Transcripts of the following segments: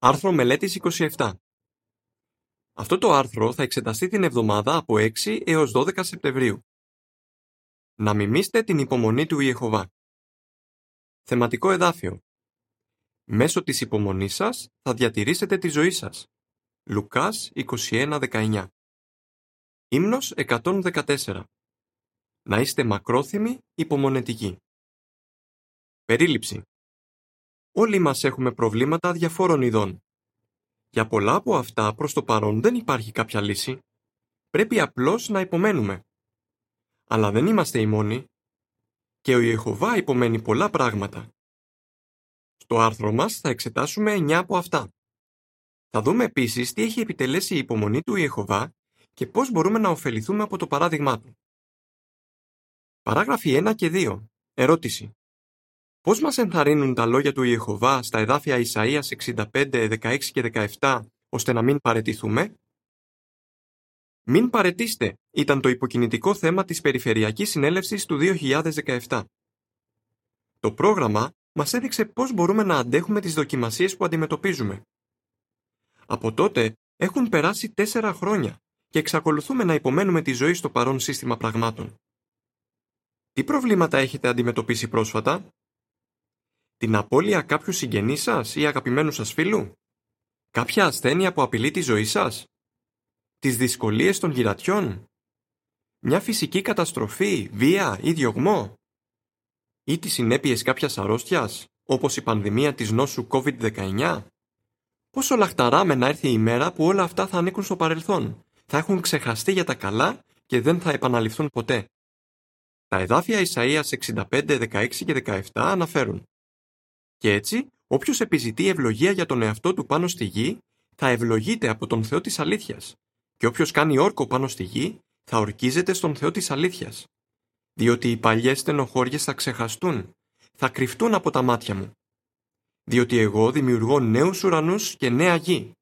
Άρθρο μελέτης 27. Αυτό το άρθρο θα εξεταστεί την εβδομάδα από 6 έως 12 Σεπτεμβρίου. Να μιμήστε την υπομονή του Ιεχωβά. Θεματικό εδάφιο. Μέσω της υπομονής σας θα διατηρήσετε τη ζωή σας. Λουκάς 21-19. Ύμνος 114. Να είστε μακρόθυμοι υπομονετικοί. Περίληψη. Όλοι μας έχουμε προβλήματα διαφόρων ειδών. Για πολλά από αυτά προς το παρόν δεν υπάρχει κάποια λύση. Πρέπει απλώς να υπομένουμε. Αλλά δεν είμαστε οι μόνοι. Και ο Ιεχωβά υπομένει πολλά πράγματα. Στο άρθρο μας θα εξετάσουμε 9 από αυτά. Θα δούμε επίσης τι έχει επιτελέσει η υπομονή του Ιεχωβά και πώς μπορούμε να ωφεληθούμε από το παράδειγμά του. Παράγραφοι 1 και 2. Ερώτηση. Πώς μας ενθαρρύνουν τα λόγια του Ιεχωβά στα εδάφια Ισαΐας 65, 16 και 17, ώστε να μην παρετηθούμε; «Μην παρετήστε» ήταν το υποκινητικό θέμα της Περιφερειακής Συνέλευσης του 2017. Το πρόγραμμα μας έδειξε πώς μπορούμε να αντέχουμε τις δοκιμασίες που αντιμετωπίζουμε. Από τότε έχουν περάσει τέσσερα χρόνια και εξακολουθούμε να υπομένουμε τη ζωή στο παρόν σύστημα πραγμάτων. Τι προβλήματα έχετε αντιμετωπίσει πρόσφατα; Την απώλεια κάποιου συγγενής σας ή αγαπημένου σας φίλου; Κάποια ασθένεια που απειλεί τη ζωή σας; Τις δυσκολίες των γυρατιών; Μια φυσική καταστροφή, βία ή διωγμό; Ή τις συνέπειες κάποιας αρρώστιας, όπως η πανδημία της νόσου COVID-19? Πόσο λαχταράμε να έρθει η μέρα που όλα αυτά θα ανήκουν στο παρελθόν, θα έχουν ξεχαστεί για τα καλά και δεν θα επαναληφθούν ποτέ; Τα εδάφια Ισαΐας 65, 16 και 17 αναφέρουν και έτσι, όποιος επιζητεί ευλογία για τον εαυτό του πάνω στη γη, θα ευλογείται από τον Θεό της αλήθειας. Και όποιος κάνει όρκο πάνω στη γη, θα ορκίζεται στον Θεό της αλήθειας. Διότι οι παλιές στενοχώριες θα ξεχαστούν, θα κρυφτούν από τα μάτια μου. Διότι εγώ δημιουργώ νέους ουρανούς και νέα γη.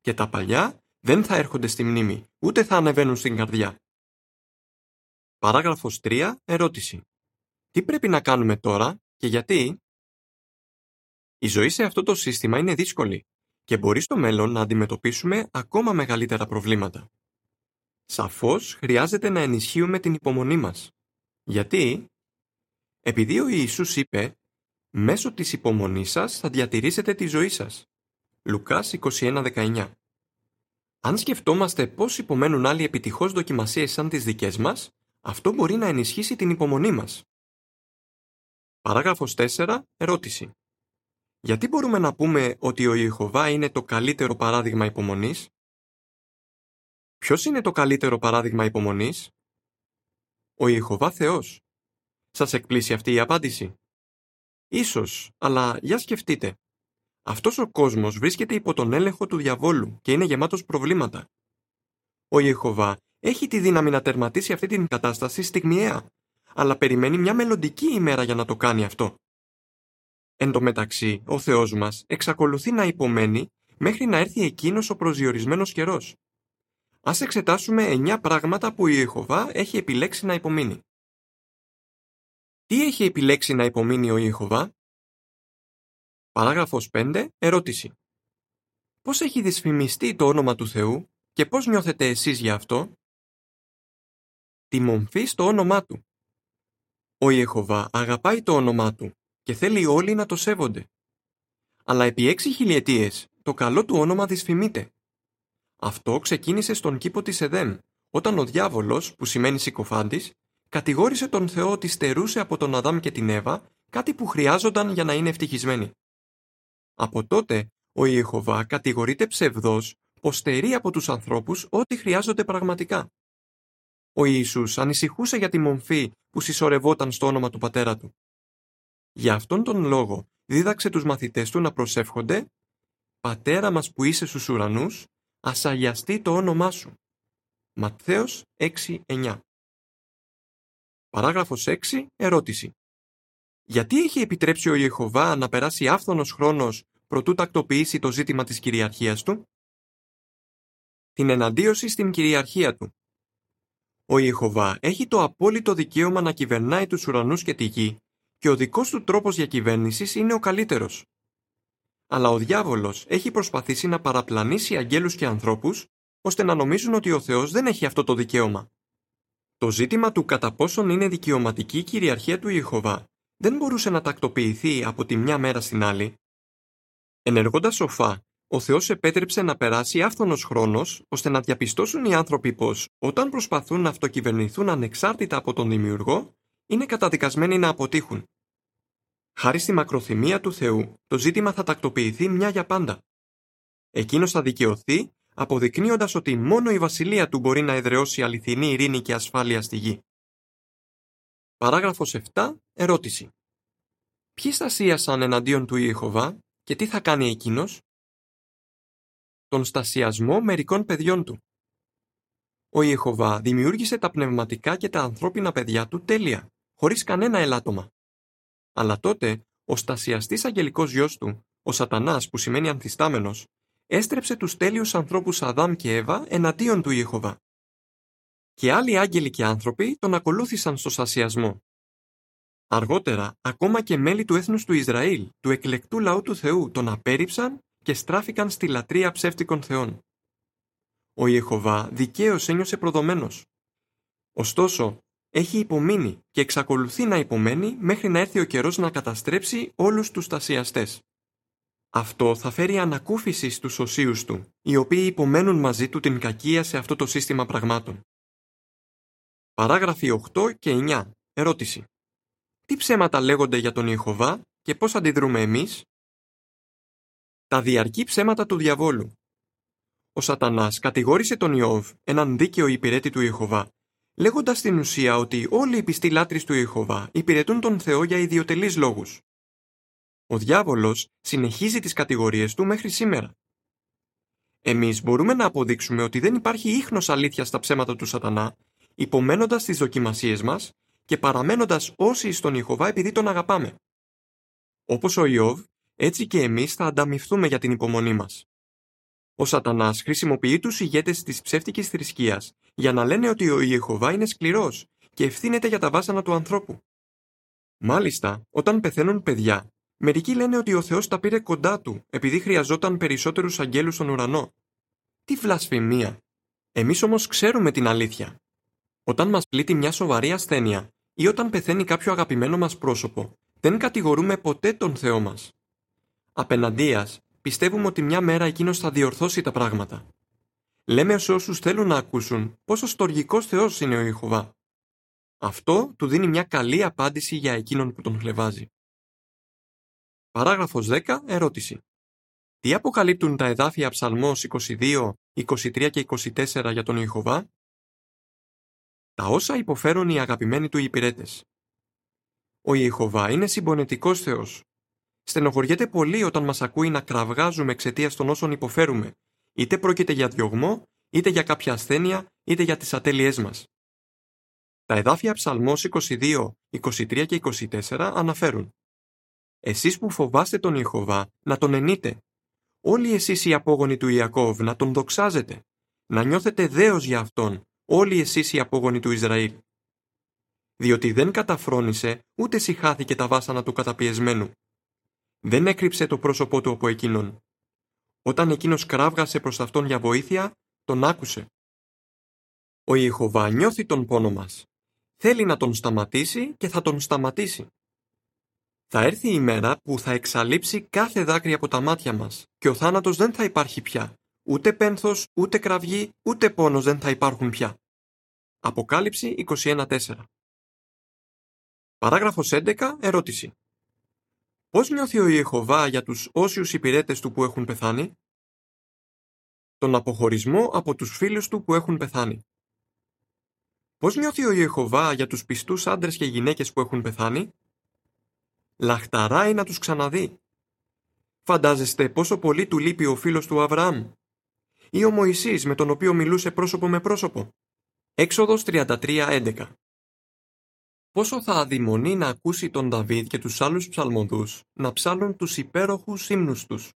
Και τα παλιά δεν θα έρχονται στη μνήμη, ούτε θα ανεβαίνουν στην καρδιά. Παράγραφος 3. Ερώτηση. Τι πρέπει να κάνουμε τώρα και γιατί; Η ζωή σε αυτό το σύστημα είναι δύσκολη και μπορεί στο μέλλον να αντιμετωπίσουμε ακόμα μεγαλύτερα προβλήματα. Σαφώς χρειάζεται να ενισχύουμε την υπομονή μας. Γιατί; Επειδή ο Ιησούς είπε «Μέσω της υπομονής σας θα διατηρήσετε τη ζωή σας». Λουκάς 21-19 Αν σκεφτόμαστε πώς υπομένουν άλλοι επιτυχώς δοκιμασίες σαν τις δικές μας, αυτό μπορεί να ενισχύσει την υπομονή μας. Παράγραφος 4. Ερώτηση. Γιατί μπορούμε να πούμε ότι ο Ιεχωβά είναι το καλύτερο παράδειγμα υπομονής; Ποιος είναι το καλύτερο παράδειγμα υπομονής; Ο Ιεχωβά Θεός. Σας εκπλήσει αυτή η απάντηση; Ίσως, αλλά για σκεφτείτε. Αυτός ο κόσμος βρίσκεται υπό τον έλεγχο του διαβόλου και είναι γεμάτος προβλήματα. Ο Ιεχωβά έχει τη δύναμη να τερματίσει αυτή την κατάσταση στιγμιαία, αλλά περιμένει μια μελλοντική ημέρα για να το κάνει αυτό. Εν τω μεταξύ, ο Θεός μας εξακολουθεί να υπομένει μέχρι να έρθει εκείνος ο προσδιορισμένος καιρός. Ας εξετάσουμε εννιά πράγματα που η Ιεχωβά έχει επιλέξει να υπομείνει. Τι έχει επιλέξει να υπομείνει ο Ιεχωβά; Παράγραφος 5. Ερώτηση. Πώς έχει δυσφημιστεί το όνομα του Θεού και πώς νιώθετε εσείς για αυτό; Τη μομφή στο όνομά Του. Ο Ιεχωβά αγαπάει το όνομά Του και θέλει όλοι να το σέβονται. Αλλά επί έξι χιλιετίες το καλό του όνομα δυσφημείται. Αυτό ξεκίνησε στον κήπο της Εδέμ, όταν ο διάβολος, που σημαίνει συκοφάντης, κατηγόρησε τον Θεό ότι στερούσε από τον Αδάμ και την Εύα κάτι που χρειάζονταν για να είναι ευτυχισμένοι. Από τότε, ο Ιεχωβά κατηγορείται ψευδός πως στερεί από τους ανθρώπους ό,τι χρειάζονται πραγματικά. Ο Ιησούς ανησυχούσε για τη μομφή που συσσωρευόταν στο όνομα του πατέρα του. Για αυτόν τον λόγο δίδαξε τους μαθητές του να προσεύχονται «Πατέρα μας που είσαι στους ουρανούς, ασαγιαστεί το όνομά σου». Ματθαίος 6-9 Παράγραφος 6. Ερώτηση. Γιατί έχει επιτρέψει ο Ιεχωβά να περάσει άφθονος χρόνος προτού τακτοποιήσει το ζήτημα της κυριαρχίας του; Την εναντίωση στην κυριαρχία του. Ο Ιεχωβά έχει το απόλυτο δικαίωμα να κυβερνάει τους ουρανούς και τη γη και ο δικός του τρόπος διακυβέρνησης είναι ο καλύτερος. αλλά ο διάβολος έχει προσπαθήσει να παραπλανήσει αγγέλους και ανθρώπους ώστε να νομίζουν ότι ο Θεός δεν έχει αυτό το δικαίωμα. Το ζήτημα του κατά πόσον είναι δικαιωματική η κυριαρχία του Ιεχωβά δεν μπορούσε να τακτοποιηθεί από τη μια μέρα στην άλλη. Ενεργώντας σοφά, ο Θεός επέτρεψε να περάσει άφθονος χρόνος ώστε να διαπιστώσουν οι άνθρωποι πως όταν προσπαθούν να αυτοκυβερνηθούν ανεξάρτητα από τον Δημιουργό, είναι καταδικασμένοι να αποτύχουν. Χάρη στη μακροθυμία του Θεού, το ζήτημα θα τακτοποιηθεί μια για πάντα. Εκείνος θα δικαιωθεί, αποδεικνύοντας ότι μόνο η βασιλεία του μπορεί να εδραιώσει αληθινή ειρήνη και ασφάλεια στη γη. Παράγραφος 7. Ερώτηση. Ποιοι στασίασαν εναντίον του Ιεχωβά και τι θα κάνει εκείνος; Τον στασιασμό μερικών παιδιών του. Ο Ιεχωβά δημιούργησε τα πνευματικά και τα ανθρώπινα παιδιά του τέλεια, χωρίς κανένα ελάττωμα. Αλλά τότε ο στασιαστής αγγελικός γιος του, ο σατανάς που σημαίνει ανθιστάμενος, έστρεψε τους τέλειους ανθρώπους Αδάμ και Εύα εναντίον του Ιεχωβά. Και άλλοι άγγελοι και άνθρωποι τον ακολούθησαν στο στασιασμό. Αργότερα, ακόμα και μέλη του έθνους του Ισραήλ, του εκλεκτού λαού του Θεού, τον απέρριψαν και στράφηκαν στη λατρεία ψεύτικων θεών. Ο Ιεχωβά δικαίως ένιωσε προδομένος. Ωστόσο, έχει υπομείνει και εξακολουθεί να υπομένει μέχρι να έρθει ο καιρός να καταστρέψει όλους τους τασιαστές. Αυτό θα φέρει ανακούφιση στους οσίους του, οι οποίοι υπομένουν μαζί του την κακία σε αυτό το σύστημα πραγμάτων. Παράγραφοι 8 και 9. Ερώτηση. Τι ψέματα λέγονται για τον Ιεχωβά και πώς αντιδρούμε εμείς; Τα διαρκή ψέματα του διαβόλου. Ο σατανάς κατηγόρησε τον Ιώβ, έναν δίκαιο υπηρέτη του Ιεχωβά, λέγοντας στην ουσία ότι όλοι οι πιστοί λάτρεις του Ιεχωβά υπηρετούν τον Θεό για ιδιωτελείς λόγους. Ο διάβολος συνεχίζει τις κατηγορίες του μέχρι σήμερα. Εμείς μπορούμε να αποδείξουμε ότι δεν υπάρχει ίχνος αλήθειας στα ψέματα του σατανά, υπομένοντας τις δοκιμασίες μας και παραμένοντας όσοι στον Ιεχωβά επειδή τον αγαπάμε. Όπως ο Ιώβ, έτσι και εμείς θα ανταμυφθούμε για την υπομονή μας. Ο Σατανάς χρησιμοποιεί τους ηγέτες της ψεύτικης θρησκείας για να λένε ότι ο Ιεχωβά είναι σκληρός και ευθύνεται για τα βάσανα του ανθρώπου. Μάλιστα, όταν πεθαίνουν παιδιά, μερικοί λένε ότι ο Θεός τα πήρε κοντά του επειδή χρειαζόταν περισσότερους αγγέλους στον ουρανό. Τι βλασφημία! Εμείς όμως ξέρουμε την αλήθεια. Όταν μας πλήττει μια σοβαρή ασθένεια ή όταν πεθαίνει κάποιο αγαπημένο μας πρόσωπο, δεν κατηγορούμε ποτέ τον Θεό μας. Απέναντίας, πιστεύουμε ότι μια μέρα εκείνος θα διορθώσει τα πράγματα. Λέμε σε όσους θέλουν να ακούσουν πόσο στοργικός Θεός είναι ο Ιχωβά. Αυτό του δίνει μια καλή απάντηση για εκείνον που τον χλεβάζει. Παράγραφος 10. Ερώτηση. Τι αποκαλύπτουν τα εδάφια Ψαλμός 22, 23 και 24 για τον Ιχωβά; Τα όσα υποφέρουν οι αγαπημένοι του υπηρέτες. Ο Ιεχωβά είναι συμπονετικός Θεός. Στενοχωριέται πολύ όταν μας ακούει να κραυγάζουμε εξαιτίας των όσων υποφέρουμε, είτε πρόκειται για διωγμό, είτε για κάποια ασθένεια, είτε για τις ατέλειές μας. Τα εδάφια Ψαλμός 22, 23 και 24 αναφέρουν «Εσείς που φοβάστε τον Ιεχωβά, να τον ενείτε. Όλοι εσείς οι απόγονοι του Ιακώβ να τον δοξάζετε. Να νιώθετε δέος για Αυτόν, όλοι εσείς οι απόγονοι του Ισραήλ. Διότι δεν καταφρόνησε, ούτε συχάθηκε τα βάσανα του καταπιεσμένου. Δεν έκρυψε το πρόσωπό του από εκείνον. Όταν εκείνος κράβγασε προς αυτόν για βοήθεια, τον άκουσε. Ο Ιεχωβά νιώθει τον πόνο μας. Θέλει να τον σταματήσει και θα τον σταματήσει. Θα έρθει η μέρα που θα εξαλείψει κάθε δάκρυ από τα μάτια μας και ο θάνατος δεν θα υπάρχει πια. Ούτε πένθος, ούτε κραυγή, ούτε πόνος δεν θα υπάρχουν πια. Αποκάλυψη 21.4 Παράγραφος 11. Ερώτηση. Πώς νιώθει ο Ιεχωβά για τους όσιους υπηρέτες του που έχουν πεθάνει; Τον αποχωρισμό από τους φίλους του που έχουν πεθάνει. Πώς νιώθει ο Ιεχωβά για τους πιστούς άντρες και γυναίκες που έχουν πεθάνει; Λαχταράει να τους ξαναδεί. Φαντάζεστε πόσο πολύ του λείπει ο φίλος του Αβραάμ. Ή ο Μωυσής με τον οποίο μιλούσε πρόσωπο με πρόσωπο; Έξοδος 33.11 Πόσο θα αδειμονεί να ακούσει τον Δαβίδ και τους άλλους ψαλμοδούς να ψάλουν τους υπέροχους ύμνους τους.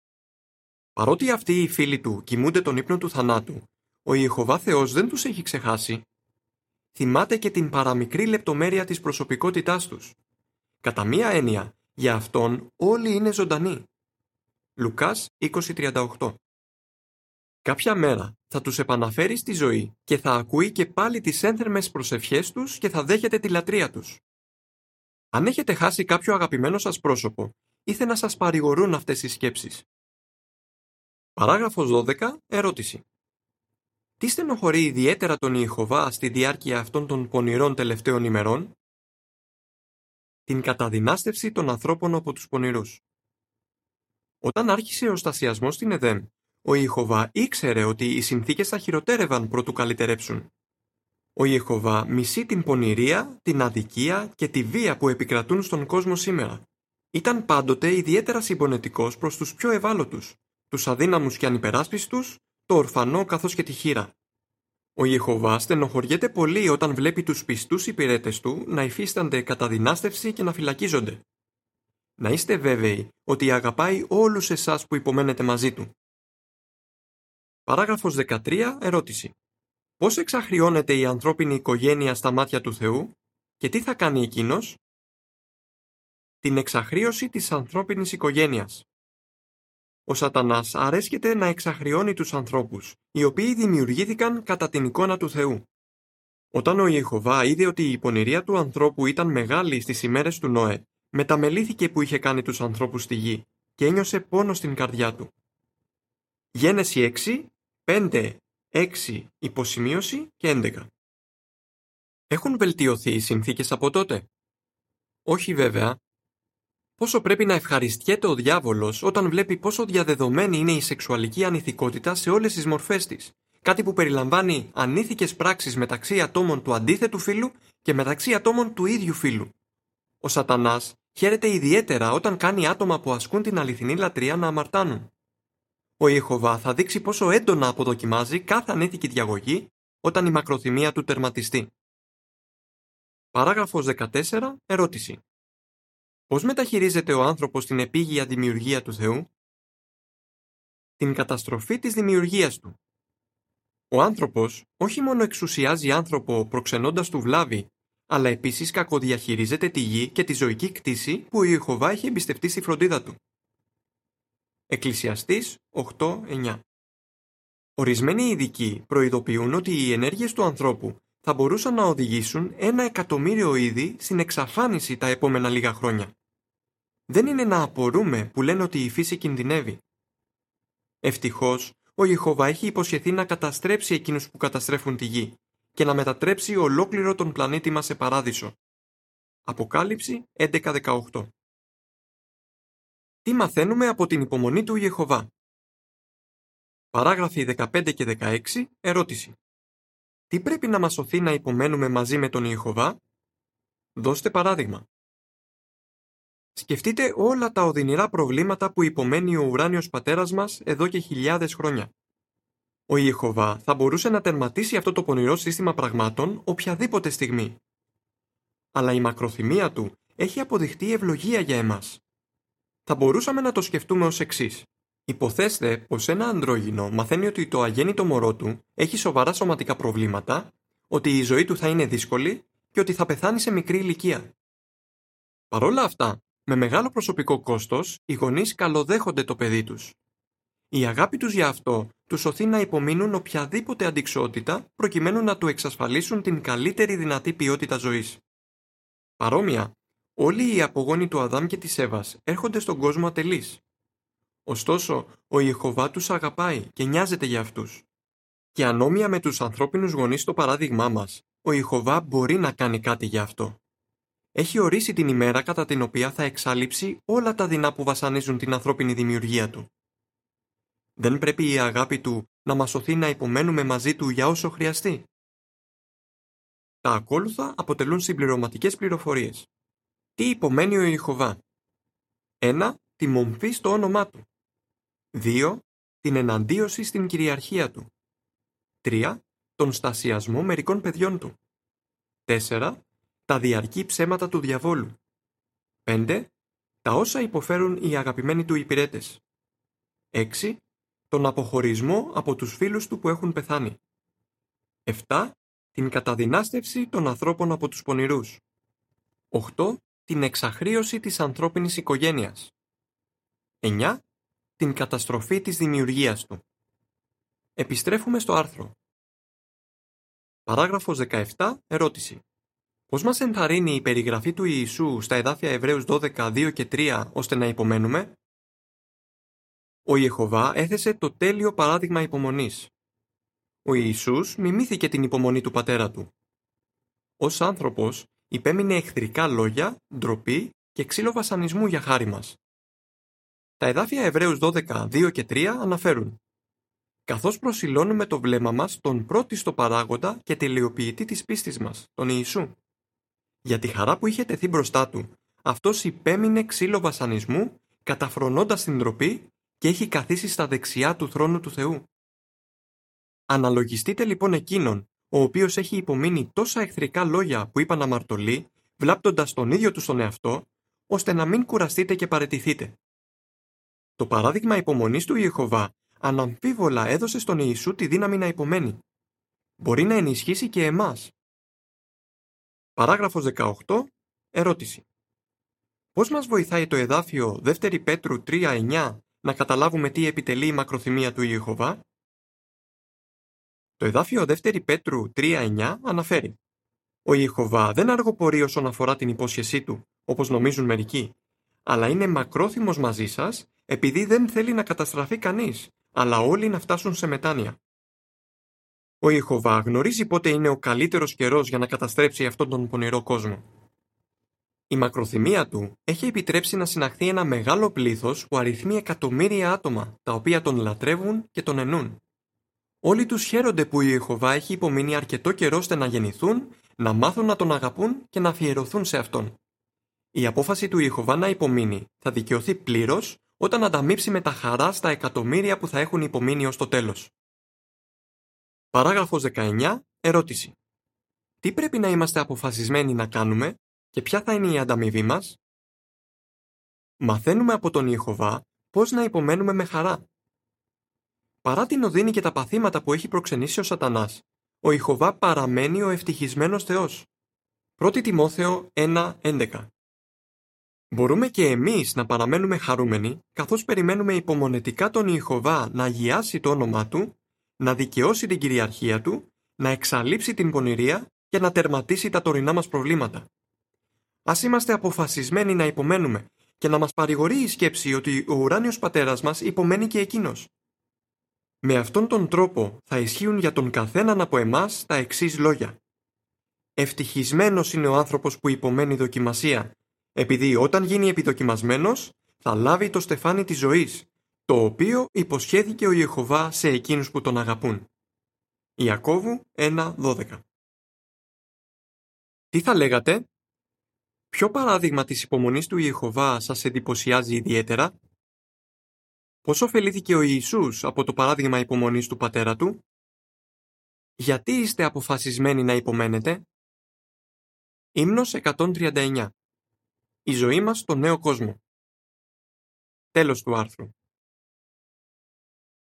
Παρότι αυτοί οι φίλοι του κοιμούνται τον ύπνο του θανάτου, ο Ιεχωβά Θεός δεν τους έχει ξεχάσει. Θυμάται και την παραμικρή λεπτομέρεια της προσωπικότητάς τους. Κατά μία έννοια, για Αυτόν όλοι είναι ζωντανοί. Λουκάς 20.38 Κάποια μέρα θα τους επαναφέρει στη ζωή και θα ακούει και πάλι τις ένθερμες προσευχές τους και θα δέχεται τη λατρεία τους. Αν έχετε χάσει κάποιο αγαπημένο σας πρόσωπο, ήθε να σας παρηγορούν αυτές οι σκέψεις. Παράγραφος 12. Ερώτηση. Τι στενοχωρεί ιδιαίτερα τον Ιεχωβά στη διάρκεια αυτών των πονηρών τελευταίων ημερών; Την καταδυνάστευση των ανθρώπων από τους πονηρούς. Όταν άρχισε ο στασιασμός στην Εδέμ, ο Ιεχωβά ήξερε ότι οι συνθήκες θα χειροτέρευαν προτού καλυτερέψουν. Ο Ιεχωβά μισεί την πονηρία, την αδικία και τη βία που επικρατούν στον κόσμο σήμερα. Ήταν πάντοτε ιδιαίτερα συμπονετικός προς τους πιο ευάλωτους, τους αδύναμους και ανυπεράσπιστους, το ορφανό καθώς και τη χείρα. Ο Ιεχωβά στενοχωριέται πολύ όταν βλέπει τους πιστούς υπηρέτες του να υφίστανται καταδυνάστευση και να φυλακίζονται. Να είστε βέβαιοι ότι αγαπάει όλους εσάς που υπομένετε μαζί του. Παράγραφος 13. Ερώτηση. Πώς εξαχριώνεται η ανθρώπινη οικογένεια στα μάτια του Θεού και τι θα κάνει εκείνος; Την εξαχρίωση της ανθρώπινης οικογένειας. Ο σατανάς αρέσκεται να εξαχριώνει τους ανθρώπους, οι οποίοι δημιουργήθηκαν κατά την εικόνα του Θεού. Όταν ο Ιεχωβά είδε ότι η πονηρία του ανθρώπου ήταν μεγάλη στις ημέρες του Νόε, μεταμελήθηκε που είχε κάνει τους ανθρώπους στη γη και ένιωσε πόνο στην καρδιά του. Γένεση 6, 5, 6, υποσημείωση και 11. Έχουν βελτιωθεί οι συνθήκες από τότε; Όχι βέβαια. Πόσο πρέπει να ευχαριστιέται ο διάβολος όταν βλέπει πόσο διαδεδομένη είναι η σεξουαλική ανηθικότητα σε όλες τις μορφές της. Κάτι που περιλαμβάνει ανήθικες πράξεις μεταξύ ατόμων του αντίθετου φύλου και μεταξύ ατόμων του ίδιου φύλου. Ο σατανάς χαίρεται ιδιαίτερα όταν κάνει άτομα που ασκούν την αληθινή λατρεία να αμαρτάνουν ο Ιεχωβά θα δείξει πόσο έντονα αποδοκιμάζει κάθε ανήθικη διαγωγή όταν η μακροθυμία του τερματιστεί. Παράγραφος 14. Ερώτηση. Πώς μεταχειρίζεται ο άνθρωπος την επίγεια δημιουργία του Θεού; Την καταστροφή της δημιουργίας του. Ο άνθρωπος όχι μόνο εξουσιάζει άνθρωπο προξενώντας του βλάβη, αλλά επίσης κακοδιαχειρίζεται τη γη και τη ζωική κτήση που ο Ιεχωβά έχει εμπιστευτεί στη φροντίδα του. Εκκλησιαστής 8-9 Ορισμένοι ειδικοί προειδοποιούν ότι οι ενέργειες του ανθρώπου θα μπορούσαν να οδηγήσουν ένα εκατομμύριο είδη στην εξαφάνιση τα επόμενα λίγα χρόνια. Δεν είναι να απορούμε που λένε ότι η φύση κινδυνεύει. Ευτυχώς, ο Ιεχωβά έχει υποσχεθεί να καταστρέψει εκείνους που καταστρέφουν τη γη και να μετατρέψει ολόκληρο τον πλανήτη μας σε παράδεισο. Αποκάλυψη 11-18 τι μαθαίνουμε από την υπομονή του Ιεχωβά. Παράγραφοι 15 και 16. Ερώτηση. Τι πρέπει να μας σωθεί να υπομένουμε μαζί με τον Ιεχωβά; Δώστε παράδειγμα. Σκεφτείτε όλα τα οδυνηρά προβλήματα που υπομένει ο ουράνιος πατέρας μας εδώ και χιλιάδες χρόνια. Ο Ιεχωβά θα μπορούσε να τερματίσει αυτό το πονηρό σύστημα πραγμάτων οποιαδήποτε στιγμή. Αλλά η μακροθυμία του έχει αποδειχτεί ευλογία για εμάς θα μπορούσαμε να το σκεφτούμε ως εξής. Υποθέστε πως ένα ανδρόγυνο μαθαίνει ότι το αγέννητο μωρό του έχει σοβαρά σωματικά προβλήματα, ότι η ζωή του θα είναι δύσκολη και ότι θα πεθάνει σε μικρή ηλικία. Παρ' όλα αυτά, με μεγάλο προσωπικό κόστος, οι γονείς καλοδέχονται το παιδί τους. Η αγάπη τους για αυτό τους σωθεί να υπομείνουν οποιαδήποτε αντικσότητα προκειμένου να του εξασφαλίσουν την καλύτερη δυνατή ποιότητα ζωής. Παρόμοια, Όλοι οι απογόνοι του Αδάμ και της Εύας έρχονται στον κόσμο ατελείς. Ωστόσο, ο Ιεχωβά τους αγαπάει και νοιάζεται για αυτούς. Και ανώμια με τους ανθρώπινους γονείς στο παράδειγμά μας, ο Ιεχωβά μπορεί να κάνει κάτι για αυτό. Έχει ορίσει την ημέρα κατά την οποία θα εξαλείψει όλα τα δεινά που βασανίζουν την ανθρώπινη δημιουργία του. Δεν πρέπει η αγάπη του να μας σωθεί να υπομένουμε μαζί του για όσο χρειαστεί. Τα ακόλουθα αποτελούν συμπληρωματικές πληροφορίες. Τι υπομένει ο Ιεχωβά. 1. Τη μομφή στο όνομά του. 2. Την εναντίωση στην κυριαρχία του. 3. Τον στασιασμό μερικών παιδιών του. 4. Τα διαρκή ψέματα του διαβόλου. 5. Τα όσα υποφέρουν οι αγαπημένοι του υπηρέτες. 6. Τον αποχωρισμό από τους φίλους του που έχουν πεθάνει. 7. Την καταδυνάστευση των ανθρώπων από τους πονηρούς. 8 την εξαχρίωση της ανθρώπινης οικογένειας. 9. την καταστροφή της δημιουργίας του. Επιστρέφουμε στο άρθρο. Παράγραφος 17. Ερώτηση. Πώς μας ενθαρρύνει η περιγραφή του Ιησού στα εδάφια Εβραίους 12, 2 και 3 ώστε να υπομένουμε; Ο Ιεχωβά έθεσε το τέλειο παράδειγμα υπομονής. Ο Ιησούς μιμήθηκε την υπομονή του πατέρα του. Ως άνθρωπος υπέμεινε εχθρικά λόγια, ντροπή και ξύλο βασανισμού για χάρη μας. Τα εδάφια Εβραίους 12, 2 και 3 αναφέρουν καθώς προσιλώνουμε το βλέμμα μας τον πρώτιστο παράγοντα και τελειοποιητή της πίστης μας, τον Ιησού. Για τη χαρά που είχε τεθεί μπροστά του, αυτός υπέμεινε ξύλο βασανισμού, καταφρονώντας την ντροπή και έχει καθίσει στα δεξιά του θρόνου του Θεού. Αναλογιστείτε λοιπόν εκείνον, ο οποίος έχει υπομείνει τόσα εχθρικά λόγια που είπαν αμαρτωλοί, βλάπτοντας τον ίδιο τους τον εαυτό, ώστε να μην κουραστείτε και παρετηθείτε. Το παράδειγμα υπομονής του Ιεχωβά αναμφίβολα έδωσε στον Ιησού τη δύναμη να υπομένει. Μπορεί να ενισχύσει και εμάς. Παράγραφος 18. Ερώτηση. Πώς μας βοηθάει το εδάφιο 2 Πέτρου 3.9 να καταλάβουμε τι επιτελεί η μακροθυμία του Ιεχωβά; Το εδάφιο 2 Πέτρου 3.9 αναφέρει «Ο Ιεχωβά δεν αργοπορεί όσον αφορά την υπόσχεσή του, όπως νομίζουν μερικοί, αλλά είναι μακρόθυμος μαζί σας επειδή δεν θέλει να καταστραφεί κανείς, αλλά όλοι να φτάσουν σε μετάνοια. Ο Ιεχωβά γνωρίζει πότε είναι ο καλύτερος καιρός για να καταστρέψει αυτόν τον πονηρό κόσμο. Η μακροθυμία του έχει επιτρέψει να συναχθεί ένα μεγάλο πλήθος που αριθμεί εκατομμύρια άτομα, τα οποία τον λατρεύουν και τον ενούν. Όλοι τους χαίρονται που η Ιεχωβά έχει υπομείνει αρκετό καιρό ώστε να γεννηθούν, να μάθουν να τον αγαπούν και να αφιερωθούν σε αυτόν. Η απόφαση του Ιεχωβά να υπομείνει θα δικαιωθεί πλήρως όταν ανταμείψει με τα χαρά στα εκατομμύρια που θα έχουν υπομείνει ως το τέλος. Παράγραφος 19. Ερώτηση. Τι πρέπει να είμαστε αποφασισμένοι να κάνουμε και ποια θα είναι η ανταμοιβή μας; Μαθαίνουμε από τον Ιεχωβά πώς να υπομένουμε με χαρά. Παρά την οδύνη και τα παθήματα που έχει προξενήσει ο σατανάς, ο Ιεχωβά παραμένει ο ευτυχισμένος Θεός. 1 Τιμόθεο 1.11 Μπορούμε και εμείς να παραμένουμε χαρούμενοι καθώς περιμένουμε υπομονετικά τον Ιεχωβά να αγιάσει το όνομά Του, να δικαιώσει την κυριαρχία Του, να εξαλείψει την πονηρία και να τερματίσει τα τωρινά μας προβλήματα. Ας είμαστε αποφασισμένοι να υπομένουμε και να μας παρηγορεί η σκέψη ότι ο ουράνιος πατέρας μας υπομένει και εκείνος. Με αυτόν τον τρόπο θα ισχύουν για τον καθέναν από εμάς τα εξής λόγια. Ευτυχισμένος είναι ο άνθρωπος που υπομένει δοκιμασία επειδή όταν γίνει επιδοκιμασμένος θα λάβει το στεφάνι της ζωής, το οποίο υποσχέθηκε ο Ιεχωβά σε εκείνους που τον αγαπούν. Ιακώβου 1.12 Τι θα λέγατε; Ποιο παράδειγμα της υπομονής του Ιεχωβά σας εντυπωσιάζει ιδιαίτερα; Πώς ωφελήθηκε ο Ιησούς από το παράδειγμα υπομονής του πατέρα του; Γιατί είστε αποφασισμένοι να υπομένετε; Ύμνος 139 η ζωή μας στο νέο κόσμο. Τέλος του άρθρου.